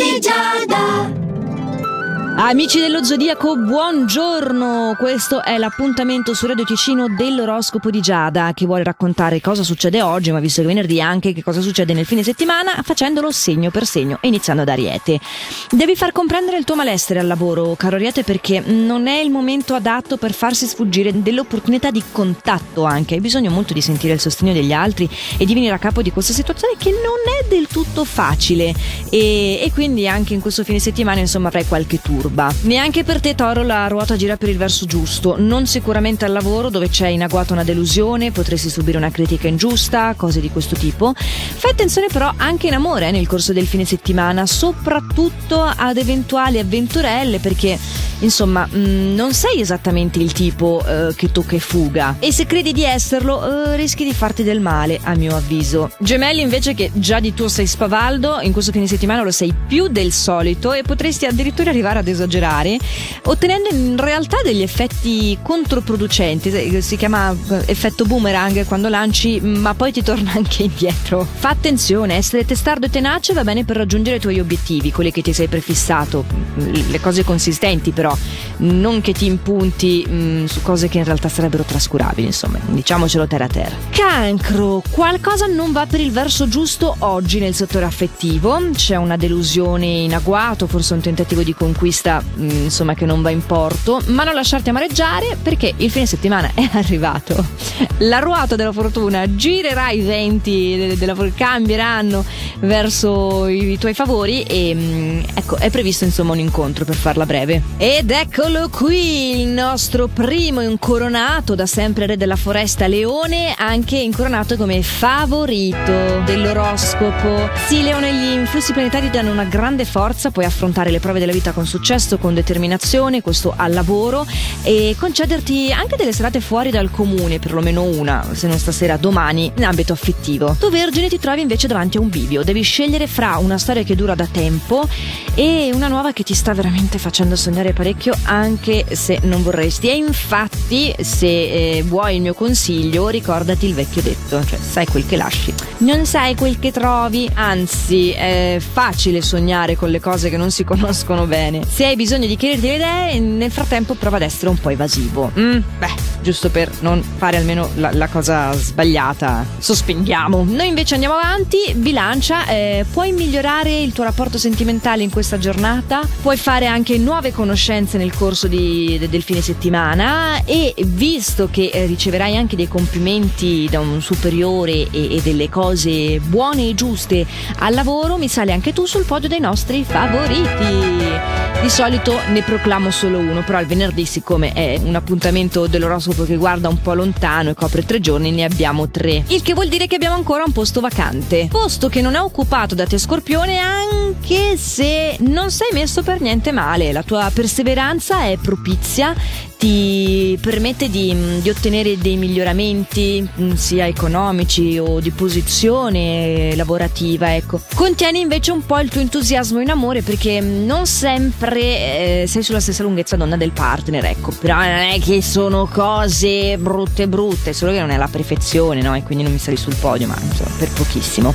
di Giada. Amici dello Zodiaco, buongiorno! Questo è l'appuntamento su Radio Ticino dell'oroscopo di Giada, che vuole raccontare cosa succede oggi, ma visto che venerdì anche che cosa succede nel fine settimana, facendolo segno per segno iniziando da Ariete. Devi far comprendere il tuo malessere al lavoro, caro Ariete, perché non è il momento adatto per farsi sfuggire dell'opportunità di contatto anche. Hai bisogno molto di sentire il sostegno degli altri e di venire a capo di questa situazione che non è del tutto facile. E, e quindi anche in questo fine settimana, insomma, avrai qualche turbo turba. Neanche per te, Toro, la ruota gira per il verso giusto. Non sicuramente al lavoro, dove c'è in agguato una delusione, potresti subire una critica ingiusta, cose di questo tipo. Fai attenzione però anche in amore eh, nel corso del fine settimana, soprattutto ad eventuali avventurelle, perché insomma mh, mm, non sei esattamente il tipo eh, che tocca e fuga. E se credi di esserlo, eh, rischi di farti del male, a mio avviso. Gemelli, invece, che già di tuo sei spavaldo, in questo fine settimana lo sei più del solito e potresti addirittura arrivare ad esagerare, ottenendo in realtà degli effetti controproducenti. Si chiama eh, effetto boomerang quando lanci, ma poi ti torna anche indietro. Fa attenzione, essere testardo e tenace va bene per raggiungere i tuoi obiettivi, quelli che ti sei prefissato, le cose consistenti però, non che ti impunti mh, mm, su cose che in realtà sarebbero trascurabili, insomma, diciamocelo terra a terra. Cancro, qualcosa non va per il verso giusto oggi nel settore affettivo, c'è una delusione in agguato, forse un tentativo di conquista vista mm, insomma che non va in porto, ma non lasciarti amareggiare perché il fine settimana è arrivato. La ruota della fortuna girerà i venti della fortuna, cambieranno verso i tuoi favori e mm, ecco, è previsto insomma un incontro per farla breve. Ed eccolo qui il nostro primo incoronato da sempre re della foresta Leone, anche incoronato come favorito dell'oroscopo. Sì, Leone, gli influssi planetari danno una grande forza, puoi affrontare le prove della vita con successo con determinazione, questo al lavoro e concederti anche delle serate fuori dal comune, perlomeno una, se non stasera, domani, in ambito affettivo. Tu Vergine ti trovi invece davanti a un bivio, devi scegliere fra una storia che dura da tempo e una nuova che ti sta veramente facendo sognare parecchio anche se non vorresti. E infatti, se eh, vuoi il mio consiglio, ricordati il vecchio detto, cioè sai quel che lasci. Non sai quel che trovi, anzi è facile sognare con le cose che non si conoscono bene. Se hai bisogno di chiarirti le idee, nel frattempo prova ad essere un po' evasivo. Mm, beh, giusto per non fare almeno la, la, cosa sbagliata. Sospendiamo. Noi invece andiamo avanti. Bilancia, eh, puoi migliorare il tuo rapporto sentimentale in questa giornata, puoi fare anche nuove conoscenze nel corso di, de, del fine settimana e visto che eh, riceverai anche dei complimenti da un superiore e, e delle cose buone e giuste al lavoro, mi sale anche tu sul podio dei nostri favoriti. Di solito ne proclamo solo uno, però il venerdì, siccome è un appuntamento dell'oroscopo che guarda un po' lontano e copre tre giorni, ne abbiamo tre. Il che vuol dire che abbiamo ancora un posto vacante. Posto che non è occupato da te scorpione anche se non sei messo per niente male. La tua perseveranza è propizia ti permette di, di, ottenere dei miglioramenti mm, sia economici o di posizione lavorativa ecco. Contieni invece un po' il tuo entusiasmo in amore perché non sempre eh, sei sulla stessa lunghezza d'onda del partner ecco. Però non è che sono cose brutte brutte solo che non è la perfezione no? E quindi non mi sali sul podio ma insomma per pochissimo.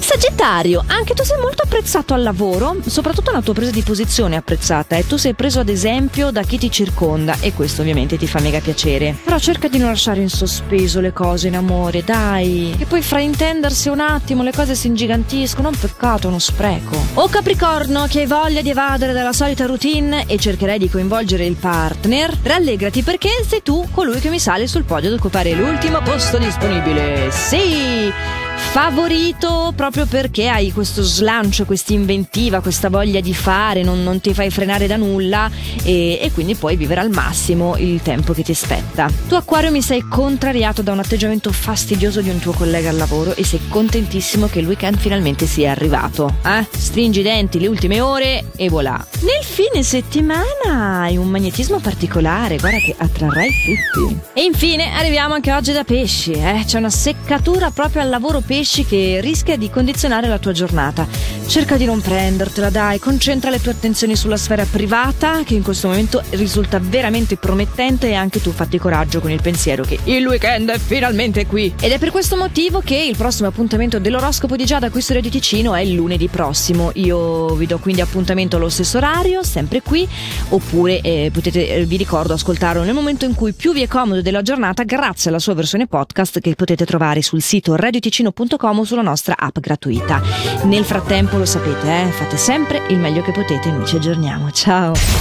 Sagittario, anche tu sei molto apprezzato al lavoro, soprattutto la tua presa di posizione è apprezzata e tu sei preso ad esempio da chi ti circonda e questo ovviamente ti fa mega piacere. Però cerca di non lasciare in sospeso le cose in amore, dai, che poi fraintendersi un attimo le cose si ingigantiscono, un peccato, uno spreco. O Capricorno, che hai voglia di evadere dalla solita routine e cercherai di coinvolgere il partner, rallegrati perché sei tu colui che mi sale sul podio ad occupare l'ultimo posto disponibile. Sì! Favorito proprio perché hai questo slancio, questa inventiva, questa voglia di fare, non, non ti fai frenare da nulla e, e, quindi puoi vivere al massimo il tempo che ti aspetta. Tu Acquario mi sei contrariato da un atteggiamento fastidioso di un tuo collega al lavoro e sei contentissimo che il weekend finalmente sia arrivato. Eh? Stringi i denti le ultime ore e voilà. Nel fine settimana hai un magnetismo particolare, guarda che attrarrai tutti. E infine arriviamo anche oggi da pesci, eh? c'è una seccatura proprio al lavoro pesci pesci che rischia di condizionare la tua giornata. Cerca di non prendertela, dai, concentra le tue attenzioni sulla sfera privata, che in questo momento risulta veramente promettente e anche tu fatti coraggio con il pensiero che il weekend è finalmente qui. Ed è per questo motivo che il prossimo appuntamento dell'oroscopo di Giada qui su Radio Ticino è il lunedì prossimo. Io vi do quindi appuntamento allo stesso orario, sempre qui, oppure eh, potete, eh, vi ricordo, ascoltarlo nel momento in cui più vi è comodo della giornata grazie alla sua versione podcast che potete trovare sul sito radioticino.com o sulla nostra app gratuita. Nel frattempo lo sapete, eh, fate sempre il meglio che potete, noi ci aggiorniamo. Ciao!